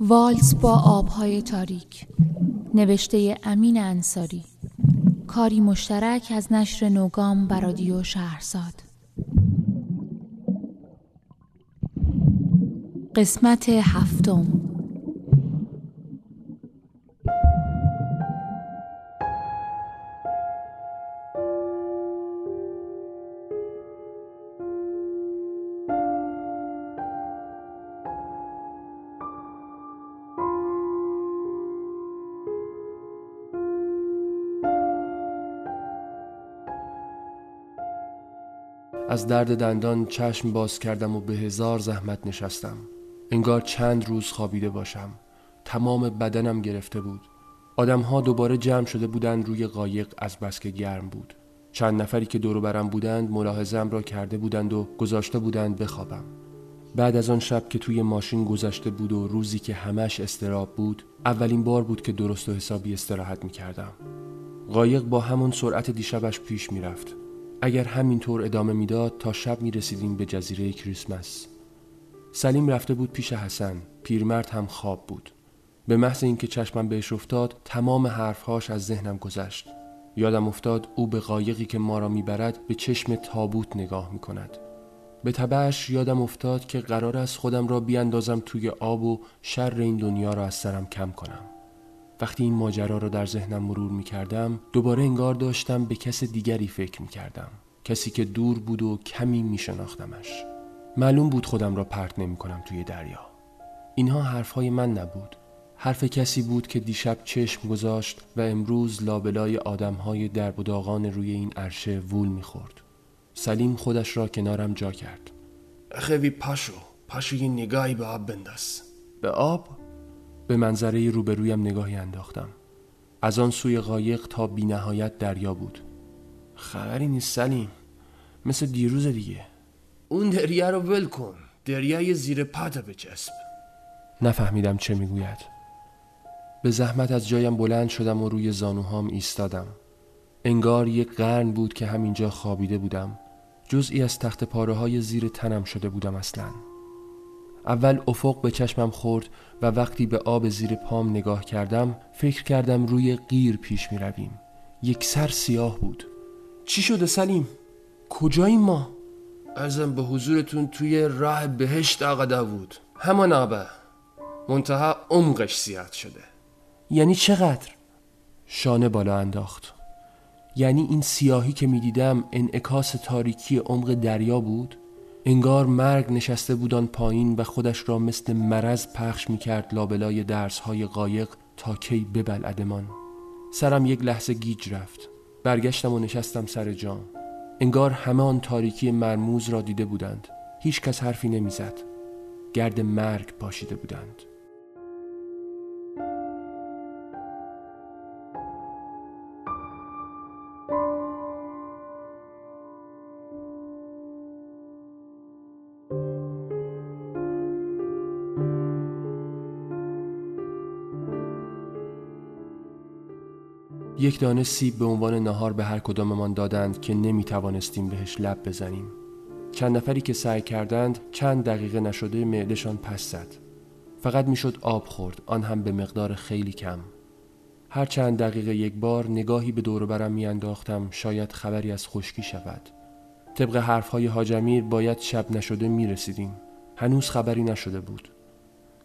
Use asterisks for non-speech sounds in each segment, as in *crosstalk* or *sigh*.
والز با آبهای تاریک. نوشته امین انصاری. کاری مشترک از نشر نوگام برادیو شهرزاد. قسمت هفتم. از درد دندان چشم باز کردم و به هزار زحمت نشستم. انگار چند روز خوابیده باشم. تمام بدنم گرفته بود. آدمها دوباره جمع شده بودند روی قایق از بس که گرم بود. چند نفری که دور برم بودند ملاحظم را کرده بودند و گذاشته بودند بخوابم. بعد از آن شب که توی ماشین گذشته بود و روزی که همش استراب بود اولین بار بود که درست و حسابی استراحت می کردم قایق با همون سرعت دیشبش پیش می رفت اگر همینطور ادامه می‌داد تا شب می رسیدیم به جزیره کریسمس. سلیم رفته بود پیش حسن پیرمرد هم خواب بود. به محض اینکه چشمم بهش افتاد تمام حرفهاش از ذهنم گذشت. یادم افتاد او به قایقی که ما را می‌برد به چشم تابوت نگاه می کند به تبعش یادم افتاد که قرار است خودم را بیاندازم توی آب و شر این دنیا را از سرم کم کنم. وقتی این ماجرا را در ذهنم مرور می کردم دوباره انگار داشتم به کس دیگری فکر می کردم کسی که دور بود و کمی می شناختمش معلوم بود خودم را پرت نمی کنم توی دریا اینها حرفهای من نبود حرف کسی بود که دیشب چشم گذاشت و امروز لابلای آدمهای در و روی این عرشه وول می‌خورد. سلیم خودش را کنارم جا کرد. خیلی پاشو پاشو یه نگاهی به آب بنداز. به آب؟ به منظره روبرویم نگاهی انداختم. از آن سوی قایق تا بی نهایت دریا بود. خبری نیست سلیم. مثل دیروز دیگه. اون دریا رو ول کن. دریای زیر پاتا بچسب. نفهمیدم چه می‌گوید. به زحمت از جایم بلند شدم و روی زانوهام ایستادم انگار یک قرن بود که همینجا خوابیده بودم جزئی از تخت پاره های زیر تنم شده بودم اصلا اول افق به چشمم خورد و وقتی به آب زیر پام نگاه کردم فکر کردم روی غیر پیش می رویم یک سر سیاه بود چی شده سلیم؟ کجاییم ما؟ ارزم به حضورتون توی راه بهشت آقا داوود همان آبه منتها عمقش زیاد شده یعنی چقدر؟ شانه بالا انداخت یعنی این سیاهی که می‌دیدم انعکاس تاریکی عمق دریا بود؟ انگار مرگ نشسته بودان پایین و خودش را مثل مرض پخش می‌کرد لابلای درس های قایق تا کی ببلعدمان. سرم یک لحظه گیج رفت. برگشتم و نشستم سر جام انگار همه آن تاریکی مرموز را دیده بودند. هیچ کس حرفی نمی‌زد. گرد مرگ پاشیده بودند. یک دانه سیب به عنوان نهار به هر کداممان دادند که نمی توانستیم بهش لب بزنیم. چند نفری که سعی کردند چند دقیقه نشده معدهشان پس زد. فقط می‌شد آب خورد آن هم به مقدار خیلی کم. هر چند دقیقه یک بار نگاهی به دور برم میانداختم شاید خبری از خشکی شود. طبق حرفهای حاجمیر باید شب نشده می رسیدیم هنوز خبری نشده بود.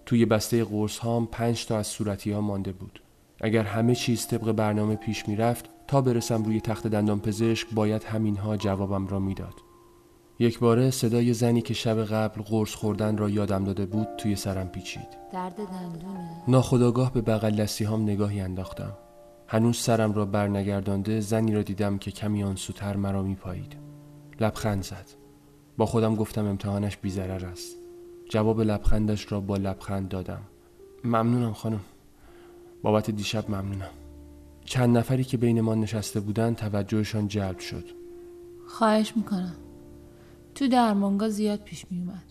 توی بسته قرص هام پنج تا از صورتی ها مانده بود. اگر همه چیز طبق برنامه پیش می‌رفت تا برسم روی تخت دندان پزشک باید همینها جوابم را می‌داد. یک باره صدای زنی که شب قبل قرص خوردن را یادم داده بود توی سرم پیچید. درد دندونه. ناخداگاه به بغل لسی هم نگاهی انداختم. هنوز سرم را برنگردانده زنی را دیدم که کمی آن سوتر مرا میپایید. لبخند زد. با خودم گفتم امتحانش بیزرر است. جواب لبخندش را با لبخند دادم. ممنونم خانم. بابت دیشب ممنونم. چند نفری که بین ما نشسته بودن توجهشان جلب شد. خواهش می‌کنم. تو درمانگاه زیاد پیش میومد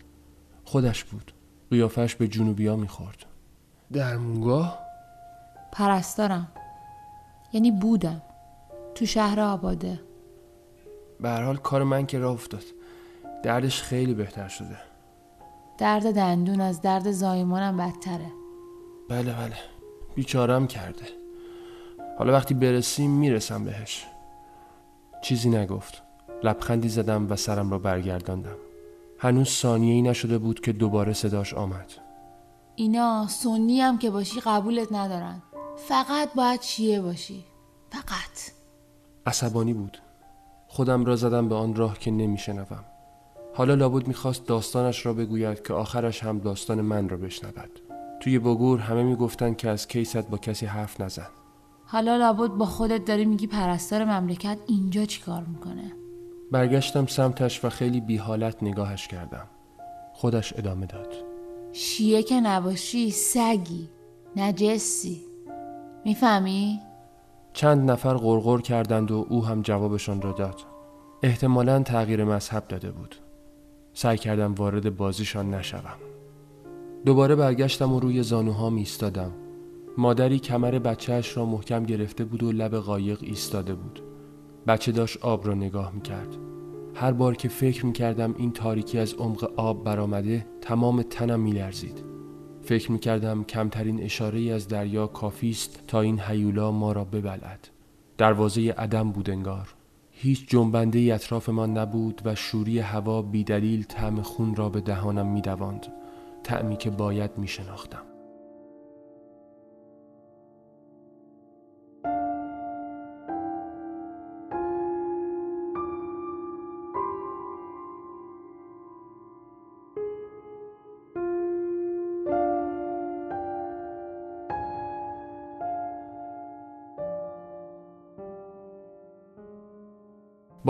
خودش بود. قیافش به جنوبیا می‌خورد. درمانگاه؟ پرستارم. یعنی بودم. تو شهر آباده. به حال کار من که راه افتاد. دردش خیلی بهتر شده. درد دندون از درد زایمانم بدتره. بله بله. بیچارم کرده. حالا وقتی برسیم می‌رسم بهش. چیزی نگفت. لبخندی زدم و سرم را برگرداندم. هنوز ثانیه ای نشده بود که دوباره صداش آمد. اینا سنی هم که باشی قبولت ندارن. فقط باید شیعه باشی. فقط. عصبانی بود. خودم را زدم به آن راه که نمیشنوم. حالا لابد می‌خواست داستانش را بگوید که آخرش هم داستان من را بشنود. توی بگور همه می‌گفتند که از کیست با کسی حرف نزن. حالا لابد با خودت داری میگی پرستار مملکت اینجا چیکار می‌کنه؟ برگشتم سمتش و خیلی بی حالت نگاهش کردم. خودش ادامه داد. شیعه که نباشی سگی نجسی می‌فهمی؟ چند نفر غرغر کردند و او هم جوابشان را داد. احتمالا تغییر مذهب داده بود. سعی کردم وارد بازیشان نشوم. دوباره برگشتم و روی زانوها ایستادم مادری کمر بچهش را محکم گرفته بود و لب قایق ایستاده بود. بچه داشت آب را نگاه می‌کرد. هر بار که فکر می‌کردم این تاریکی از عمق آب برآمده تمام تنم میلرزید. فکر می‌کردم کمترین اشاره از دریا کافی است تا این حیولا ما را ببلد دروازه عدم بود انگار. هیچ جنبنده ای اطرافمان نبود و شوری هوا بیدلیل طعم خون را به دهانم میدواند. تعمی که باید میشناختم.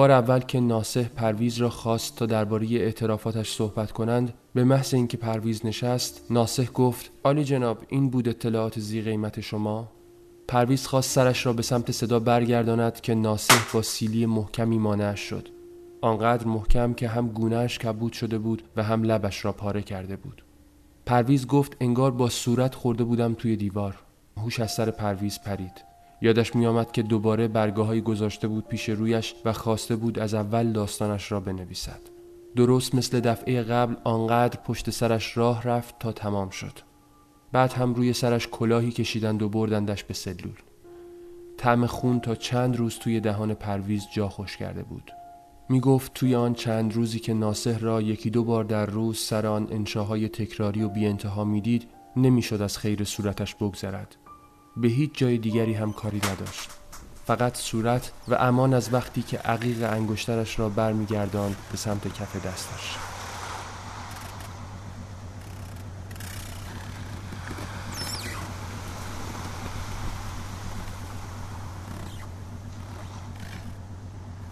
بار اول که ناسه پرویز را خواست تا درباره اعترافاتش صحبت کنند به محض اینکه پرویز نشست ناسه گفت عالی جناب این بود اطلاعات ذی قیمت شما؟ پرویز خواست سرش را به سمت صدا برگرداند که ناسه با سیلی محکمی مانعش شد. آنقدر محکم که هم گونهش کبود شده بود و هم لبش را پاره کرده بود. پرویز گفت انگار با صورت خورده بودم توی دیوار. هوش از سر پرویز پرید. یادش میآمد که دوباره برگاه گذاشته بود پیش رویش و خواسته بود از اول داستانش را بنویسد. درست مثل دفعه قبل آنقدر پشت سرش راه رفت تا تمام شد. بعد هم روی سرش کلاهی کشیدند و بردندش به سلول. طعم خون تا چند روز توی دهان پرویز جا خوش کرده بود. می گفت توی آن چند روزی که ناسه را یکی دو بار در روز سر آن انشاهای تکراری و بی انتها می دید نمی‌شد از خیر صورتش بگذرد. به هیچ جای دیگری هم کاری نداشت. فقط صورت و امان از وقتی که عقیق انگشترش را برمیگرداند به سمت کف دستش.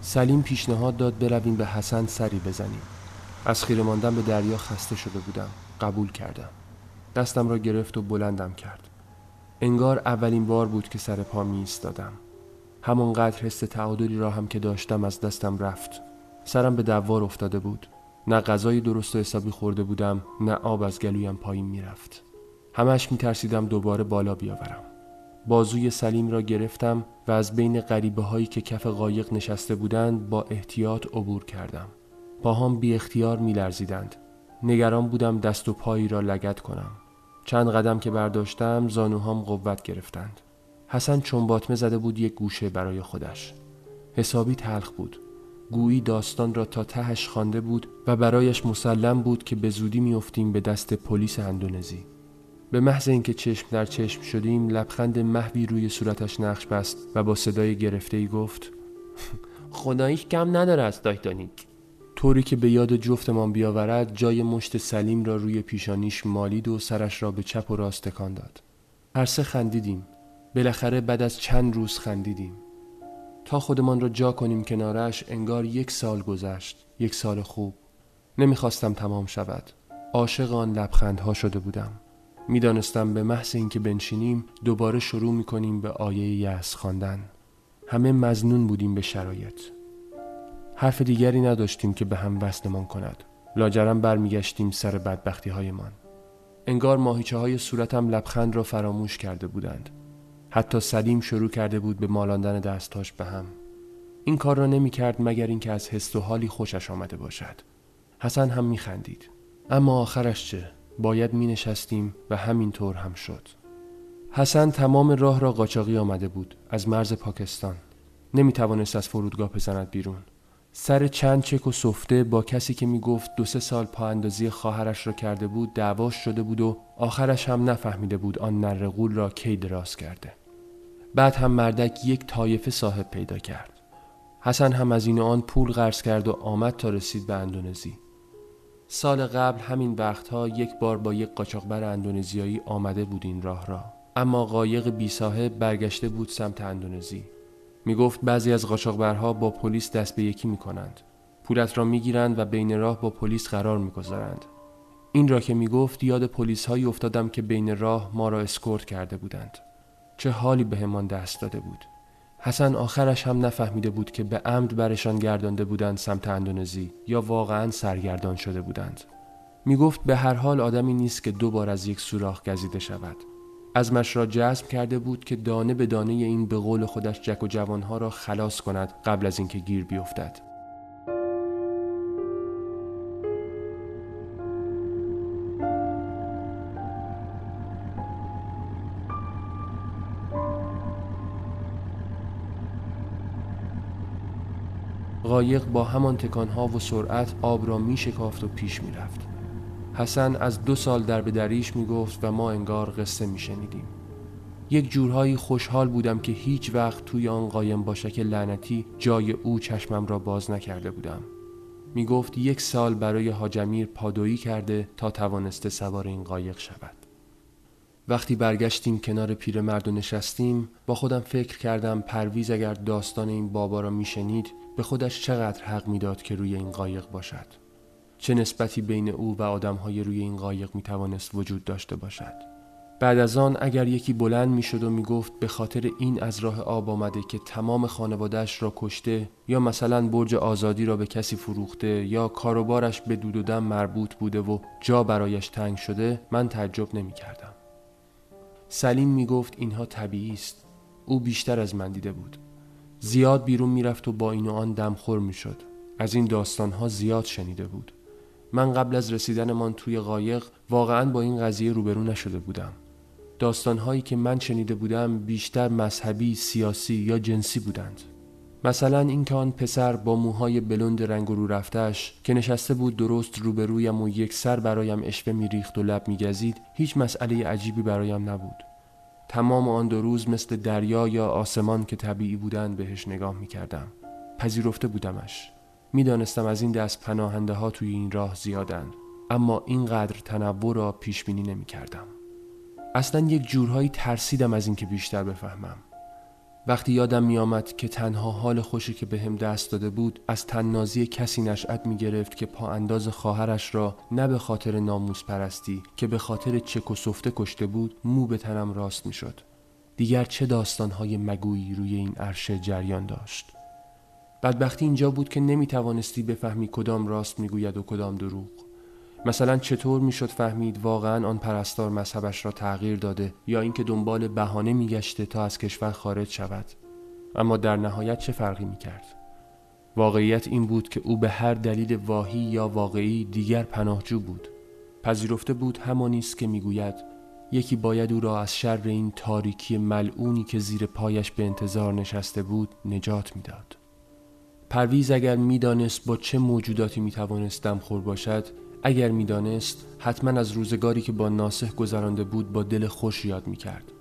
سلیم پیشنهاد داد برویم به حسن سری بزنیم. از خیره ماندن به دریا خسته شده بودم. قبول کردم. دستم را گرفت و بلندم کرد. انگار اولین بار بود که سر پا می ایستادم. همانقدر حس تعادلی را هم که داشتم از دستم رفت. سرم به دوار افتاده بود. نه غذای درست و حسابی خورده بودم نه آب از گلویم پایین می‌رفت همش می ترسیدم دوباره بالا بیاورم. بازوی سلیم را گرفتم و از بین غریبه هایی که کف قایق نشسته بودند با احتیاط عبور کردم. پاهام بی اختیار می لرزیدند. نگران بودم دست و پایی را لگت کنم. چند قدم که برداشتم زانوهام قوت گرفتند. حسن چون باطمه زده بود یک گوشه برای خودش. حسابی تلخ بود. گویی داستان را تا تهش خوانده بود و برایش مسلم بود که به زودی میافتیم به دست پلیس اندونزی. به محض اینکه چشم در چشم شدیم لبخند محوی روی صورتش نقش بست و با صدای گرفته ای گفت *laughs* خداییش کم نداره از دایتانیک طوری که به یاد جفتمان بیاورد جای مشت سلیم را روی پیشانیش مالید و سرش را به چپ و راست تکان داد. هر سه خندیدیم. بالاخره بعد از چند روز خندیدیم. تا خودمان را جا کنیم کنارش انگار یک سال گذشت. یک سال خوب. نمی‌خواستم تمام شود. عاشق آن لبخندها شده بودم. می‌دانستم به محض اینکه بنشینیم دوباره شروع می‌کنیم به آیه یأس خواندن. همه مزنون بودیم به شرایط. حرف دیگری نداشتیم که به هم وصلمان کند. لاجرم برمیگشتیم سر بدبختی هایمان انگار ماهیچه های صورتم لبخند را فراموش کرده بودند. حتی سلیم شروع کرده بود به مالاندن دستاش به هم. این کار را نمی کرد مگر اینکه از حس و حالی خوشش آمده باشد. حسن هم می خندید اما آخرش چه؟ باید می نشستیم و همین طور هم شد. حسن تمام راه را قاچاقی آمده بود از مرز پاکستان. نمی توانست از فرودگاه بزند بیرون. سر چند چک و سفته با کسی که می گفت دو سه سال پا اندازی خواهرش را کرده بود دعواش شده بود و آخرش هم نفهمیده بود آن نرغول را کی دراز کرده. بعد هم مردک یک طایفه صاحب پیدا کرد. حسن هم از این آن پول قرض کرد و آمد تا رسید به اندونزی. سال قبل همین وقتها یک بار با یک قاچاقبر اندونزیایی آمده بود این راه را. اما قایق بی صاحب برگشته بود سمت اندونزی. می گفت بعضی از قاچاقبرها با پلیس دست به یکی می کنند پولت را می گیرند و بین راه با پلیس قرار می گذارند. این را که می گفت یاد پلیس هایی افتادم که بین راه ما را اسکورت کرده بودند. چه حالی به همان دست داده بود. حسن آخرش هم نفهمیده بود که به عمد برشان گردانده بودند سمت اندونزی یا واقعا سرگردان شده بودند. می گفت به هر حال آدمی نیست که دو بار از یک سوراخ گزیده شود. ازمش را جذب کرده بود که دانه به دانه این به قول خودش جک و جوانها را خلاص کند قبل از اینکه گیر بیفتد قایق با همان تکانها و سرعت آب را می شکافت و پیش می رفت. حسن از دو سال در به دریش می گفت و ما انگار قصه می شنیدیم. یک جورهایی خوشحال بودم که هیچ وقت توی آن قایم باشک لعنتی جای او چشمم را باز نکرده بودم. می گفت یک سال برای حاجمیر پادویی کرده تا توانسته سوار این قایق شود. وقتی برگشتیم کنار پیرمرد و نشستیم با خودم فکر کردم پرویز اگر داستان این بابا را میشنید به خودش چقدر حق می‌داد که روی این قایق باشد چه نسبتی بین او و آدمهای روی این قایق می توانست وجود داشته باشد؟ بعد از آن اگر یکی بلند می شد و می گفت به خاطر این از راه آب آمده که تمام خانوادهش را کشته یا مثلا برج آزادی را به کسی فروخته یا کاروبارش به دود و دم مربوط بوده و جا برایش تنگ شده من تعجب نمی کردم سلیم می گفت اینها طبیعی است. او بیشتر از من دیده بود. زیاد بیرون می‌رفت و با این و آن دمخور می‌شد. از این داستانها زیاد شنیده بود. من قبل از رسیدنمان توی قایق واقعا با این قضیه روبرو نشده بودم داستانهایی که من شنیده بودم بیشتر مذهبی، سیاسی یا جنسی بودند مثلا اینکه آن پسر با موهای بلند رنگ رو رفتش که نشسته بود درست روبرویم و یک سر برایم اشوه میریخت و لب میگزید هیچ مسئله عجیبی برایم نبود تمام آن دو روز مثل دریا یا آسمان که طبیعی بودند بهش نگاه می کردم. پذیرفته بودمش. می‌دانستم از این دست پناهنده ها توی این راه زیادند. اما اینقدر تنوع را پیش بینی نمی کردم. اصلا یک جورهایی ترسیدم از اینکه بیشتر بفهمم. وقتی یادم می آمد که تنها حال خوشی که به هم دست داده بود از تننازی کسی نشأت می گرفت که پا انداز خواهرش را نه به خاطر ناموس پرستی که به خاطر چک و سفته کشته بود مو به تنم راست می شد. دیگر چه داستانهای مگویی روی این عرشه جریان داشت بدبختی اینجا بود که نمی توانستی بفهمی کدام راست می‌گوید و کدام دروغ. مثلا چطور می‌شد فهمید واقعا آن پرستار مذهبش را تغییر داده یا اینکه دنبال بهانه میگشته تا از کشور خارج شود. اما در نهایت چه فرقی می‌کرد؟ واقعیت این بود که او به هر دلیل واهی یا واقعی دیگر پناهجو بود. پذیرفته بود همانی است که می‌گوید یکی باید او را از شر این تاریکی ملعونی که زیر پایش به انتظار نشسته بود نجات می‌داد. پرویز اگر می‌دانست با چه موجوداتی می‌توانست دمخور باشد اگر می‌دانست حتما از روزگاری که با ناسخ گذرانده بود با دل خوش یاد می‌کرد.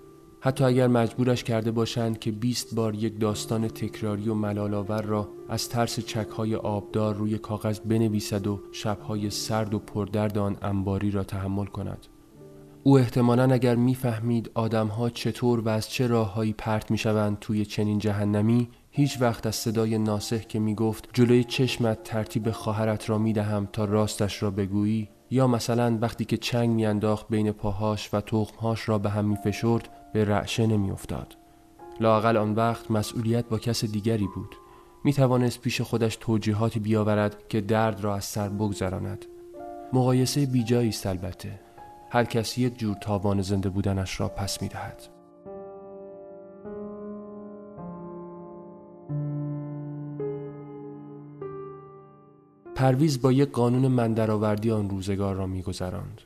حتی اگر مجبورش کرده باشند که 20 بار یک داستان تکراری و ملالآور را از ترس چکهای آبدار روی کاغذ بنویسد و شبهای سرد و پردرد آن انباری را تحمل کند. او احتمالا اگر می‌فهمید آدمها چطور و از چه راههایی پرت می‌شوند توی چنین جهنمی هیچ وقت از صدای ناسخ که می گفت جلوی چشمت ترتیب خواهرت را می دهم تا راستش را بگویی یا مثلا وقتی که چنگ میانداخت بین پاهاش و تخمهاش را به هم می فشرد به رعشه نمی افتاد. لاقل آن وقت مسئولیت با کس دیگری بود. می توانست پیش خودش توجیهاتی بیاورد که درد را از سر بگذراند. مقایسه بیجایی است البته. هر کسی یک جور تاوان زنده بودنش را پس می دهد. پرویز با یک قانون مندرآوردی آن روزگار را میگذراند.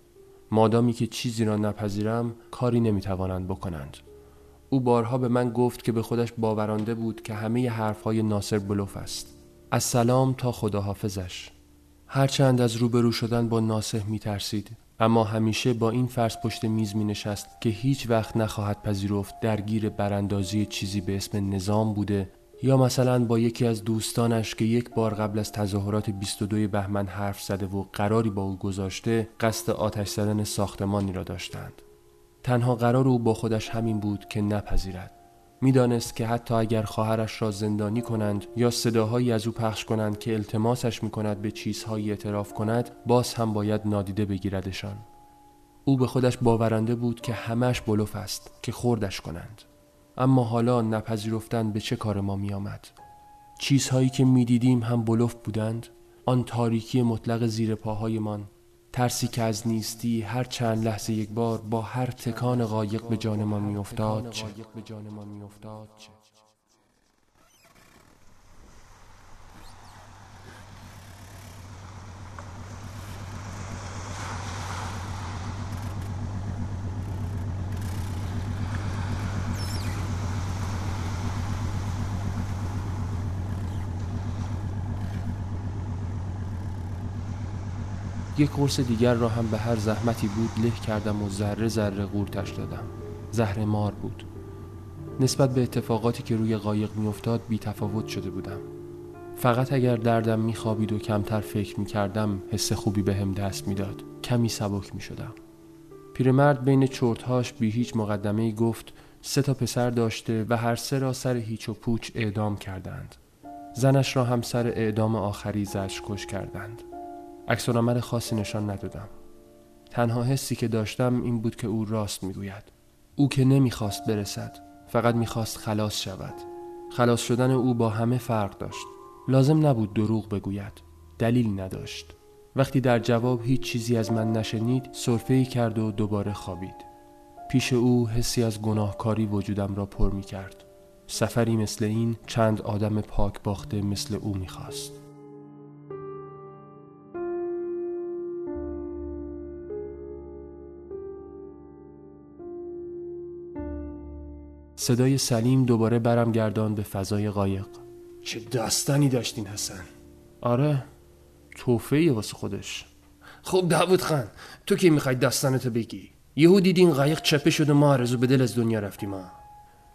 مادامی که چیزی را نپذیرم کاری نمی‌توانند بکنند. او بارها به من گفت که به خودش باورانده بود که همه حرفهای ناصر بلوف است. از سلام تا خداحافظش. هرچند از روبرو شدن با ناصح می ترسید اما همیشه با این فرض پشت میز می نشست که هیچ وقت نخواهد پذیرفت درگیر براندازی چیزی به اسم نظام بوده یا مثلا با یکی از دوستانش که یک بار قبل از تظاهرات 22 بهمن حرف زده و قراری با او گذاشته قصد آتش زدن ساختمانی را داشتند. تنها قرار او با خودش همین بود که نپذیرد. می‌دانست که حتی اگر خواهرش را زندانی کنند یا صداهایی از او پخش کنند که التماسش می کند به چیزهایی اعتراف کند باز هم باید نادیده بگیردشان. او به خودش باورنده بود که همش بلوف است که خوردش کنند. اما حالا نپذیرفتن به چه کار ما می آمد؟ چیزهایی که می‌دیدیم هم بلوف بودند آن تاریکی مطلق زیر پاهایمان ترسی که از نیستی هر چند لحظه یک بار با هر تکان قایق به جانمان میافتاد چه یک قرص دیگر را هم به هر زحمتی بود له کردم و ذره ذره قورتش دادم. زهر مار بود. نسبت به اتفاقاتی که روی قایق میافتاد بی تفاوت شده بودم. فقط اگر دردم میخوابید و کمتر فکر می‌کردم حس خوبی به هم دست می‌داد. کمی سبک می‌شدم. پیرمرد بین چرتهاش بی هیچ مقدمه گفت سه تا پسر داشته و هر سه را سر هیچ و پوچ اعدام کردند. زنش را هم سر اعدام آخری زش کش کردند. عکس عمل خاصی نشان ندادم. تنها حسی که داشتم این بود که او راست می‌گوید. او که نمی‌خواست برسد فقط می‌خواست خلاص شود. خلاص شدن او با همه فرق داشت. لازم نبود دروغ بگوید دلیل نداشت. وقتی در جواب هیچ چیزی از من نشنید صرفه کرد و دوباره خوابید. پیش او حسی از گناهکاری وجودم را پر می کرد سفری مثل این چند آدم پاک باخته مثل او می‌خواست. صدای سلیم دوباره برم گردان به فضای قایق. چه داستانی داشتین حسن؟ آره توفه واسه خودش. خب داوود خان تو که می‌خوای داستانتو بگی؟ یهو دیدین قایق چپه شد و ما آرزو به دل از دنیا رفتیم ما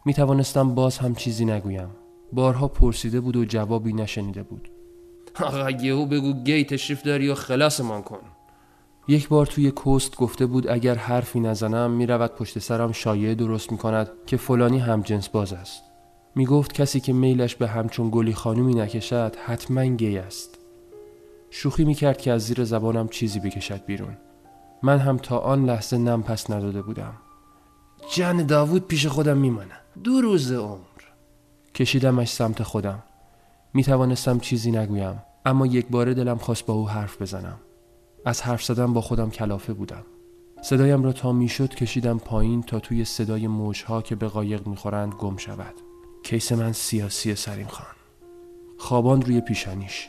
می توانستم باز هم چیزی نگویم. بارها پرسیده بود و جوابی نشنیده بود. آقا یهو بگو گی تشریف داری و خلاصمان کن. یک بار توی کوست گفته بود اگر حرفی نزنم می‌رود پشت سرم شایعه درست می کند که فلانی هم جنس باز است. می گفت کسی که میلش به همچون گلی خانومی نکشد حتما گی است. شوخی می کرد که از زیر زبانم چیزی بکشد بیرون. من هم تا آن لحظه نم پس نداده بودم. جن داوود پیش خودم میمانه. دو روز عمر. کشیدمش سمت خودم. می توانستم چیزی نگویم اما یک بار دلم خواست با او حرف بزنم. از حرف زدن با خودم کلافه بودم. صدایم را تا می‌شد کشیدم پایین تا توی صدای موجها که به قایق می‌خورند گم شود. کیس من سیاسی سریم خان. خوابان روی پیشانیش.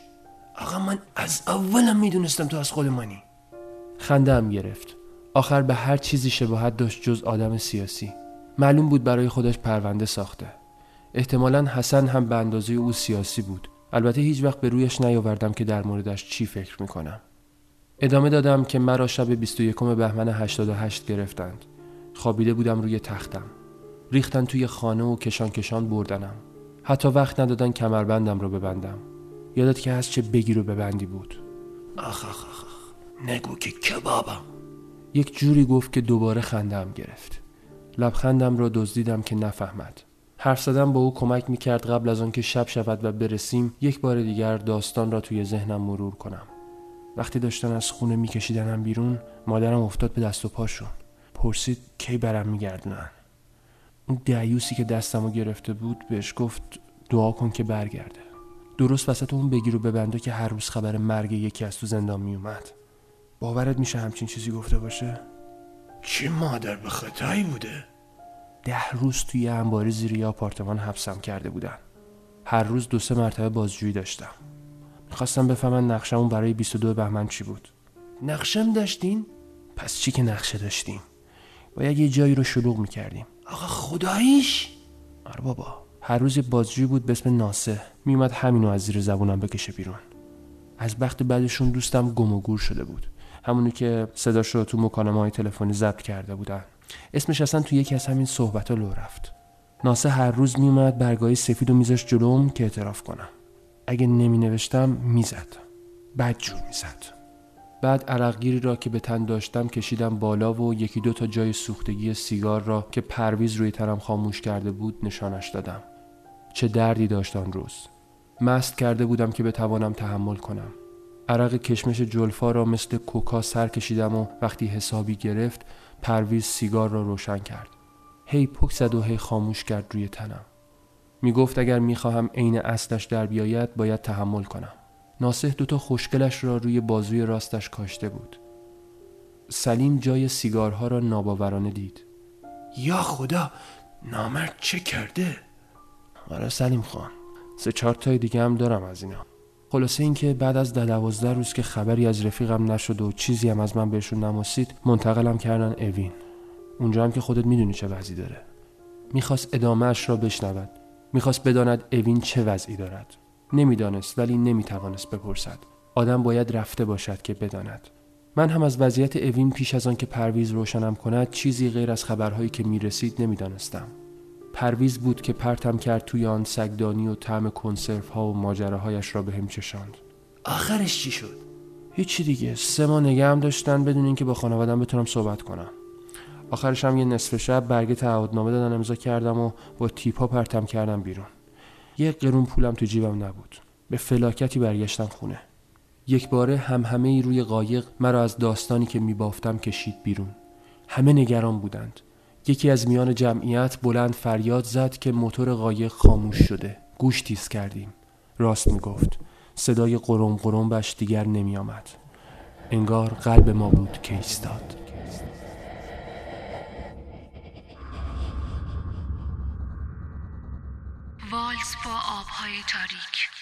آقا من از اولم می‌دونستم تو از خود منی. خندم گرفت. آخر به هر چیزی شباهت داشت جز آدم سیاسی. معلوم بود برای خودش پرونده ساخته. احتمالا حسن هم به اندازه او سیاسی بود. البته هیچ وقت به رویش نیاوردم که در موردش چی فکر می‌کنم. ادامه دادم که مرا شب 21 بهمن 88 گرفتند. خوابیده بودم روی تختم. ریختن توی خانه و کشان کشان بردنم. حتی وقت ندادن کمربندم رو ببندم. یادت که از چه بگیر و ببندی بود. آخ آخ آخ نگو که کبابم. یک جوری گفت که دوباره خندم گرفت. لبخندم را دزدیدم که نفهمد. حرف زدن با او کمک می‌کرد قبل از آنکه شب شود و برسیم یک بار دیگر داستان را توی ذهنم مرور کنم. وقتی داشتن از خونه میکشیدنم بیرون مادرم افتاد به دست و پاشون پرسید کی برم میگردونن. اون دیوسی که دستمو گرفته بود بهش گفت دعا کن که برگرده. درست وسط اون بگیر و ببنده که هر روز خبر مرگ یکی از تو زندان میومد باورت میشه همچین چیزی گفته باشه؟ چه مادر به خطایی بوده؟ ده روز توی انباری زیری آپارتمان حبسم کرده بودن. هر روز دو سه مرتبه بازجویی داشتم. خواستم بفهمن نقشمون برای 22 بهمن چی بود. نقشم داشتین؟ پس چی که نقشه داشتیم؟ باید یه جایی رو شلوغ می‌کردیم. آقا خداییش! آره بابا. هر روز بازجوی بود به اسم ناسه میومد همینو از زیر زبونم بکشه بیرون. از وقت بعدشون دوستم گم و گور شده بود. همونی که صداش رو تو مکالمه های تلفنی ضبط کرده بودن. اسمش اصلا تو یکی از همین صحبت لو رفت. ناسه هر روز میومد برگاهی سفید و میذاش جلوم که اعتراف کنم. اگه نمی نوشتم می‌زد جور می‌زد. بعد عرقگیری را که به تن داشتم کشیدم بالا و یکی دو تا جای سوختگی سیگار را که پرویز روی تنم خاموش کرده بود نشانش دادم. چه دردی داشت آن روز. مست کرده بودم که بتوانم تحمل کنم. عرق کشمش جلفا را مثل کوکا سر کشیدم و وقتی حسابی گرفت پرویز سیگار را روشن کرد. هی پک زد و هی خاموش کرد روی تنم. می گفت اگر می خواهم عین اصلش در بیاید باید تحمل کنم. ناسه دوتا خوشگلش را روی بازوی راستش کاشته بود. سلیم جای سیگارها را ناباورانه دید. یا خدا نامرد چه کرده؟ آره سلیم خان سه چهار تای دیگه هم دارم از اینا. خلاصه اینکه بعد از ده دوازده روز که خبری از رفیقم نشد و چیزی هم از من بهشون نماسید منتقلم کردن اوین. اونجا هم که خودت می‌دونی چه وضعی داره. می‌خواست ادامهش را بشنود. می‌خواست بداند اوین چه وضعی دارد. نمی‌دانست ولی نمی‌توانست بپرسد. آدم باید رفته باشد که بداند. من هم از وضعیت اوین پیش از آن که پرویز روشنم کند چیزی غیر از خبرهایی که می‌رسید نمی‌دانستم. پرویز بود که پرتم کرد توی آن سگدانی و طعم کنسرف ها و ماجراهایش را به هم چشاند. آخرش چی شد؟ هیچی دیگه. سه ماه نگه هم داشتن بدون اینکه با خانوادم بتونم صحبت کنم. آخرش هم یه نصف شب برگه تعهدنامه دادن امضا کردم و با تیپا پرتم کردم بیرون. یک قرون پولم تو جیبم نبود. به فلاکتی برگشتم خونه. یک باره هم همه ای روی قایق مرا از داستانی که میبافتم کشید بیرون. همه نگران بودند. یکی از میان جمعیت بلند فریاد زد که موتور قایق خاموش شده. گوش تیز کردیم. راست می‌گفت. صدای قرم قرم بش دیگر نمی آمد. انگار قلب ما بود که ایستاد. با آبهای تاریک.